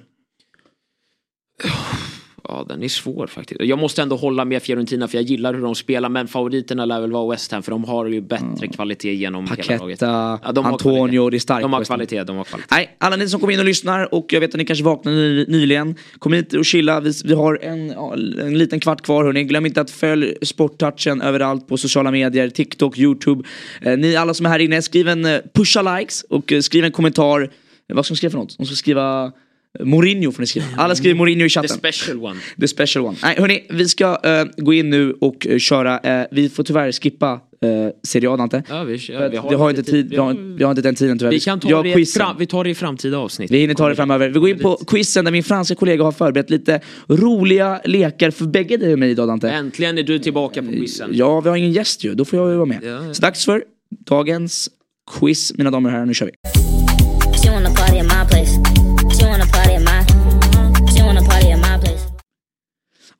Ja, den är svår faktiskt. Jag måste ändå hålla med Fiorentina för jag gillar hur de spelar men favoriterna lär väl vara West Ham för de har ju bättre kvalitet genom hela laget. Ja, de Antonio, det är starkt. De har kvalitet, de har kvalitet. Nej, alla ni som kommer in och lyssnar och jag vet att ni kanske vaknade ny- nyligen. Kom hit och chilla. Vi, vi har en, en liten kvart kvar hörni. Glöm inte att följ Sporttouchen överallt på sociala medier, TikTok, YouTube. Eh, ni alla som är här inne, skriv en eh, pusha likes och eh, skriv en kommentar. Vad ska de skriva för något? De ska skriva Mourinho får ni skriva. Alla skriver Mourinho i The chatten. special one. The special one. Nej hörni, vi ska eh, gå in nu och eh, köra. eh, vi får tyvärr skippa uh, Serie A Dante. Ja, vi, ja, har, inte tid, vi har, vi har inte den tiden tyvärr. Vi kan ta det, fram, vi tar det i framtida avsnitt. Vi hinner ta det framöver. Vi går in på quizen där min franska kollega har förberett lite roliga lekar för bägge dig och mig idag Dante. Äntligen är du tillbaka på quizen. Ja, vi har ingen gäst ju. Då får jag ju vara med. Ja, ja. Så dags för dagens quiz mina damer och herrar. Nu kör vi.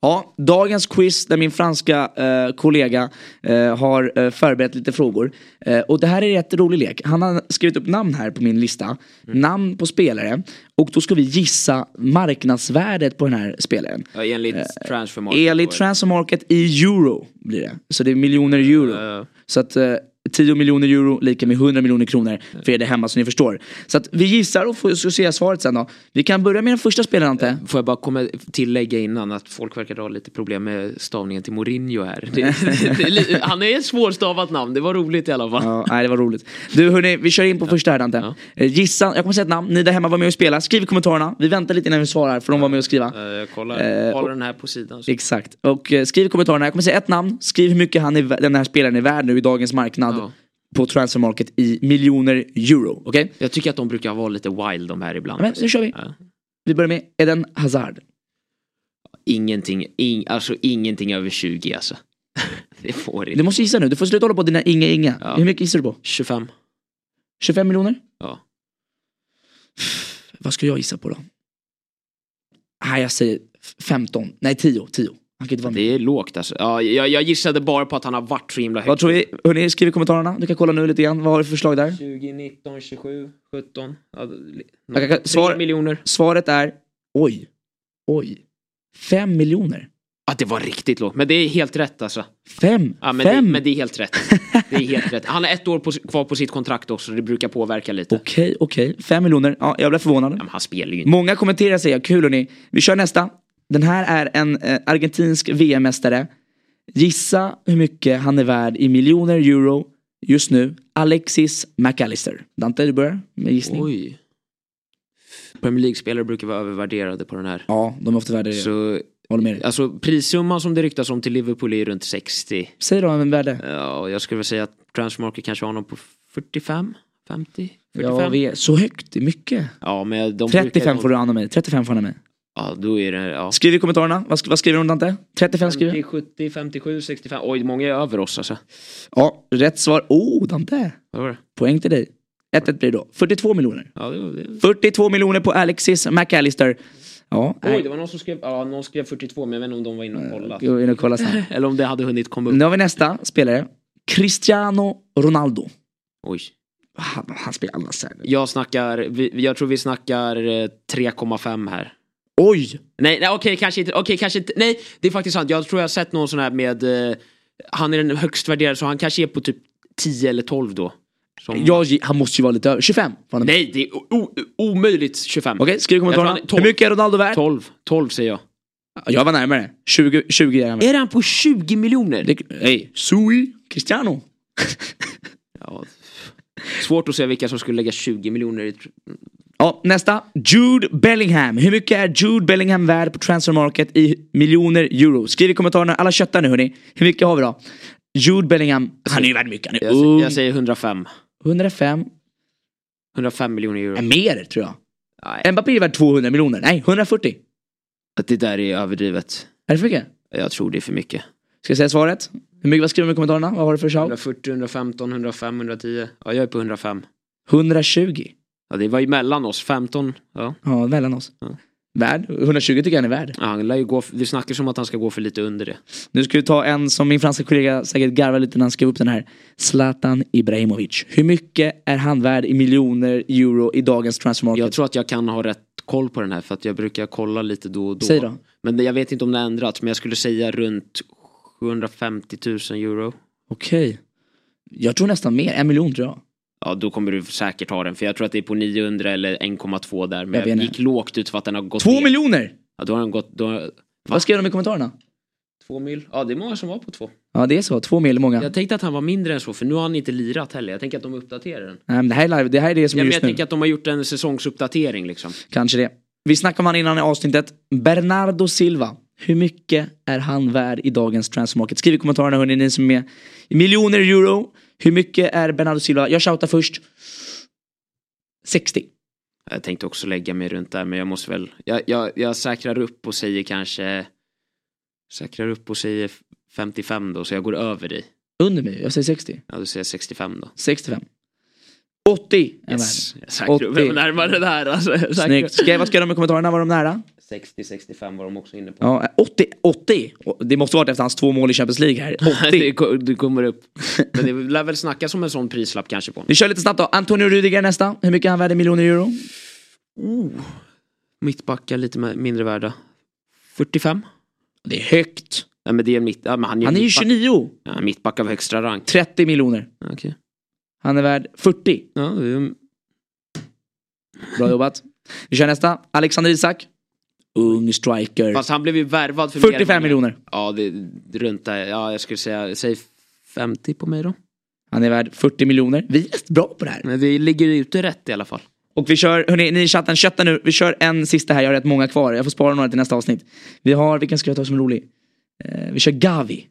Ja, dagens quiz där min franska eh, kollega eh, har eh, förberett lite frågor. Eh, och det här är en rätt rolig lek. Han har skrivit upp namn här på min lista. Namn på spelare. Och då ska vi gissa marknadsvärdet på den här spelaren. Ja, enligt Eh, transfermarket. Enligt transfer market i euro blir det. Så det är miljoner euro. Ja. Så att eh, 10 miljoner euro lika med 100 miljoner kronor för er där hemma så ni förstår. Så att vi gissar och får så se svaret sen då. Vi kan börja med den första spelaren Ante. Får jag bara komma tillägga innan att folk verkar ha lite problem med stavningen till Mourinho här. Det, det, han är ett svårstavat namn, det var roligt i alla fall. Ja, nej, det var roligt. Du hörni, vi kör in på första här Dante. Ja. Eh, Gissa, jag kommer säga ett namn, ni där hemma var med och spela. Skriv i kommentarerna. Vi väntar lite innan vi svarar för de var med och skriva. Eh, Jag kollar, Eh, håller den här på sidan. Så. Exakt. Och eh, skriv i kommentarerna, jag kommer säga ett namn. Skriv hur mycket han är, den här spelaren är värd nu i dagens marknad. Ja. På transfer market i miljoner euro. Okej? Jag tycker att de brukar vara lite wild de här ibland. Men nu kör vi. Ja. Vi börjar med Eden Hazard. Ingenting, ing, alltså ingenting över 20 alltså. Det får Du inte. måste gissa nu, du får sluta hålla på dina inga inga. Ja. Hur mycket gissar du på? 25. 25 miljoner? Ja. Vad ska jag gissa på då? Nej jag säger 15, nej 10, 10. Han kan inte vara med. Det är lågt alltså. Ja, jag, jag gissade bara på att han har varit så himla Vad högt. tror vi? Hörni, skriv i kommentarerna. Du kan kolla nu lite grann. Vad har du för förslag där? 20, 19, 27, 17. Ja, kan- svar- miljoner. Svaret är oj, oj. 5 miljoner. Ja, det var riktigt lågt. Men det är helt rätt alltså. Fem? Ja, men, det, Fem? men det är helt rätt. Det är helt rätt. Han har ett år på, kvar på sitt kontrakt också. Det brukar påverka lite. Okej, okej. Fem miljoner. Ja, jag blev förvånad. Ja, men han spelar ju inte. Många kommenterar säger kul hörni. Vi kör nästa. Den här är en eh, argentinsk VM-mästare. Gissa hur mycket han är värd i miljoner euro just nu. Alexis McAllister. Dante, du börjar med gissning. Oj. Premier League-spelare brukar vara övervärderade på den här. Ja, de är ofta värda det. Så, Håller med dig. alltså prissumman som det ryktas om till Liverpool är runt 60. Säg då en värde. Ja, jag skulle väl säga att Transfermarket kanske har honom på 45, 50, 45. Ja, vi är så högt. Det är mycket. Ja, men de 35 brukar- får du an av mig. 35 får han av mig. Ja, då är det, ja. Skriv i kommentarerna. Vad, vad skriver de Dante? 35 skriver 50, 70, 57, 65. Oj, många är över oss alltså. Ja, rätt svar. Oh, Dante. Vad var det? Poäng till dig. 1-1 blir det då. 42 miljoner. Ja, det var det. 42 miljoner på Alexis McAllister. Ja, Oj, det var någon som skrev, ja, någon skrev 42 men jag vet inte om de var inne och kollade. In och kolla snabbt. Eller om det hade hunnit komma upp. Nu har vi nästa spelare. Cristiano Ronaldo. Oj. Han, han spelar alla serier. Jag snackar, jag tror vi snackar eh, 3,5 här. Oj! Nej, nej okej kanske inte, okej kanske inte, nej det är faktiskt sant. Jag tror jag har sett någon sån här med, eh, han är den högst värderade så han kanske är på typ 10 eller 12 då. Som, Jag, han måste ju vara lite över. 25 får han. Nej, det är omöjligt 25. Okej, skriv i kommentarerna. Jag tror han är 12. Hur mycket är Ronaldo värd? 12, 12 säger jag. Jag var närmare. 20, 20 är han. Är han på 20 miljoner? Hej, Sui Cristiano. Ja. Svårt att säga vilka som skulle lägga 20 miljoner i... Ja, nästa. Jude Bellingham. Hur mycket är Jude Bellingham värd på transfer market i miljoner euro? Skriv i kommentarerna. Alla köttar nu hörni. Hur mycket har vi då? Jude Bellingham. Han är ju värd mycket. Han är Jag, ung. säger- jag säger 105. 105. 105 miljoner euro. Är mer tror jag. Nej, Mbappé är värd 200 miljoner. Nej, 140. att det där är överdrivet. Är det för mycket? Jag tror det är för mycket. Ska jag säga svaret? Hur mycket, vad skriver de i kommentarerna? Vad har du för shout? 140, 115, 105, 110. Ja, jag är på 105. 120. Ja, det var ju mellan oss. 15. Ja. Ja, mellan oss. Ja. Värd? 120 tycker jag han är värd. Ja, han lär ju gå, vi snackar som att han ska gå för lite under det. Nu ska vi ta en som min franska kollega säkert garvar lite när han skrev upp den här. Zlatan Ibrahimovic. Hur mycket är han värd i miljoner euro i dagens transfer market? Jag tror att jag kan ha rätt koll på den här för att jag brukar kolla lite då och då. Säg då. Men jag vet inte om det har ändrats, men jag skulle säga runt 750 000 euro. Okej. Jag tror nästan mer, en miljon tror jag. Ja, då kommer du säkert ha den, för jag tror att det är på 900 eller 1,2 där. Men Jag gick lågt ut för att den har gått Två ner. miljoner! Ja, då har den gått, då, Vad skrev de i kommentarerna? två mil. Ja, det är många som var på två. Ja det är så, två mil många. Jag tänkte att han var mindre än så, för nu har han inte lirat heller. Jag tänker att de uppdaterar den. Nej, men det här är live, det här är det som Ja, är men just jag nu. tänker att de har gjort en säsongsuppdatering liksom. Kanske det. Vi snackade om han innan i avsnittet. Bernardo Silva. Hur mycket är han värd i dagens transfer market? Skriv i kommentarerna hörni, ni som är med. Miljoner euro. Hur mycket är Bernardo Silva? Jag shoutar först. 60. Jag tänkte också lägga mig runt där, men jag måste väl... Jag, jag, jag säkrar upp och säger kanske... Säkrar upp och säger 55 då, så jag går över dig. Under mig, jag säger 60. Ja, då säger jag 65 då. 65. 80 är Yes. Jag upp. 80. Jag var närmare där alltså. Jag Snyggt. Ska jag, vad ska de i kommentarerna? Var de nära? 60-65 var de också inne på. Ja, 80. 80. Det måste varit efter hans två mål i Champions League här. 80. det, ko- det kommer upp. Men det lär väl snackas om en sån prislapp kanske på. Vi kör lite snabbt då. Antonio Rudiger nästa. Hur mycket är han värd i miljoner euro? Mittbackar lite mindre värda. 45? Det är högt. Ja, men det är mitt, ja, men han är, Han är ju mittback. 29. Ja, mittback av högsta rang. 30 miljoner. Okej. Han är värd 40. Ja, är- Bra jobbat. Vi kör nästa. Alexander Isak. Ung striker. Fast han blev ju värvad för mer 45 än- miljoner. Ja, det är runt där. Ja, jag skulle säga, säg 50 på mig då. Han är värd 40 miljoner. Vi är rätt bra på det här. Men vi ligger ute rätt i alla fall. Och vi kör, hörni, ni i chatten, kötta nu. Vi kör en sista här, jag har rätt många kvar. Jag får spara några till nästa avsnitt. Vi har, vilken ska jag ta som är rolig? Eh, vi kör Gavi.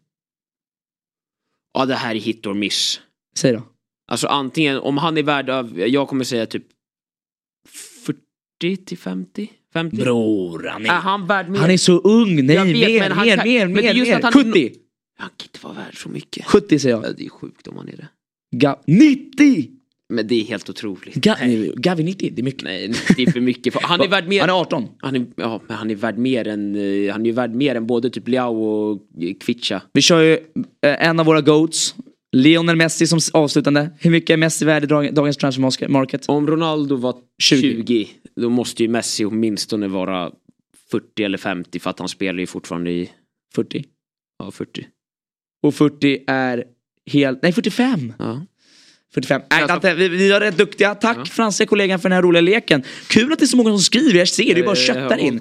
Ja, det här är hit or miss. Säg då. Alltså antingen, om han är värd av, jag kommer säga typ 40 till 50? 50? Bror, han Är han värd mer? Han är så ung. Nej, Jag vet, mer, mer, kan- mer, är mer, mer. han är 70. Han kan inte vara värd så mycket. 70 säger Ja, jag. Det är sjukt om han är det. Ga 90! Men det är helt otroligt. Ga Gavi 90, det är mycket. Nej, det är för mycket. Han är värd mer. Han är 18. Han är, ja, men han är värd mer än, eh, han är värd mer än både typ Liao och Kvicha. Vi kör ju eh, en av våra goats. Lionel Messi som avslutande. Hur mycket är Messi värd i dag- dagens transfer market? Om Ronaldo var 20. 20, då måste ju Messi åtminstone vara 40 eller 50 för att han spelar ju fortfarande i 40. ja, 40. Och 40 är helt, nej 45. Ja. 45. Nej, Dante, vi, vi är rätt duktiga. Tack Ja. franska kollegan för den här roliga leken. Kul att det är så många som skriver, jag ser det, är bara har köttar in.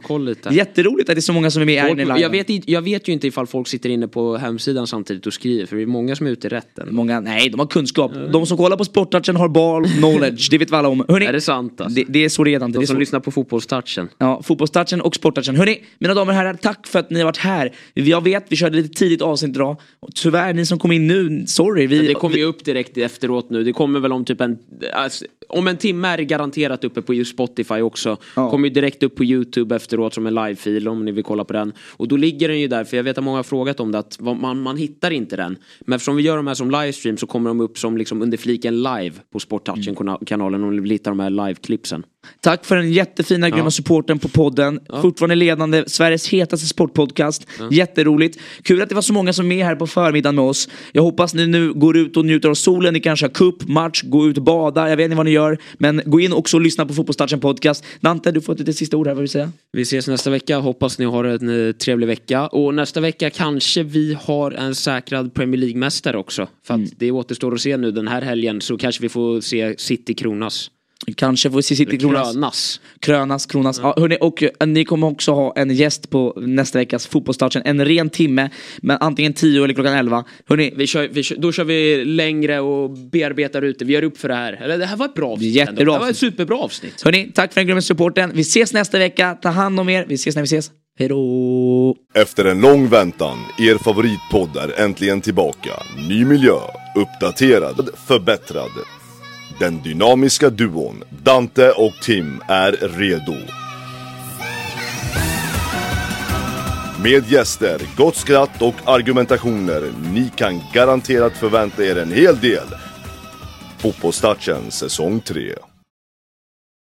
Jätteroligt att det är så många som är med i Folk, Live. jag, vet, jag vet ju inte ifall folk sitter inne på hemsidan samtidigt och skriver för det är många som är ute i rätten. Många, nej, de har kunskap. De som kollar på Sporttouchen har ball knowledge, det vet vi alla om. Hörrni, Är det sant alltså? det, det är så det är Dante. Det De som lyssnar på fotbollstouchen. Ja, fotbollstouchen och sporttouchen. Hörni, mina damer och herrar, tack för att ni har varit här. Jag vet, vi körde lite tidigt avsnitt idag. Tyvärr, ni som kom in nu, sorry. Vi, Det kommer vi, ju upp direkt efteråt nu. Det kommer väl om typ en... Alltså, om en timme är det garanterat uppe på Spotify också. Ja. Kommer ju direkt upp på YouTube efteråt som en livefil om ni vill kolla på den. Och då ligger den ju där, för jag vet att många har frågat om det, att man, man hittar inte den. Men eftersom vi gör de här som livestream så kommer de upp som liksom under fliken live på Sporttouchen-kanalen om ni vill hitta de här live-clipsen. Tack för den jättefina, grymma supporten på podden. Fortfarande ledande, Sveriges hetaste sportpodcast. Jätteroligt. Kul att det var så många som är med här på förmiddagen med oss. Jag hoppas ni nu går ut och njuter av solen. Ni kanske har cup, match, gå ut och bada. Jag vet inte vad ni gör. Men gå in också och lyssna på Fotbollstouchen podcast. Dante, du får ett litet sista ord här, vad vill säga? Vi ses nästa vecka. Hoppas ni har en eh, trevlig vecka. Och nästa vecka kanske vi har en säkrad Premier League-mästare också. För att det återstår att se nu den här helgen så kanske vi får se City kronas. Kanske får vi se City Kronas. Krönas. Krönas, Kronas. Ja, hörni, och eh, ni kommer också ha en gäst på nästa veckas fotbollstouchen. En ren timme, men antingen 10 eller klockan 11. Hörni, Vi kör, vi kör, då kör vi längre och bearbetar ute. Vi gör upp för det här. Eller det här var ett bra avsnitt. Jättebra ändå. Det var ett superbra avsnitt. hörni, tack för den grymma supporten. Vi ses nästa vecka. Ta hand om er. Vi ses när vi ses. Hej då! Efter en lång väntan, er favoritpodd är äntligen tillbaka. Ny miljö, uppdaterad, förbättrad. Den dynamiska duon Dante och Tim är redo. Med gäster, gott skratt och argumentationer. Ni kan garanterat förvänta er en hel del. Fotbollstouchen säsong 3.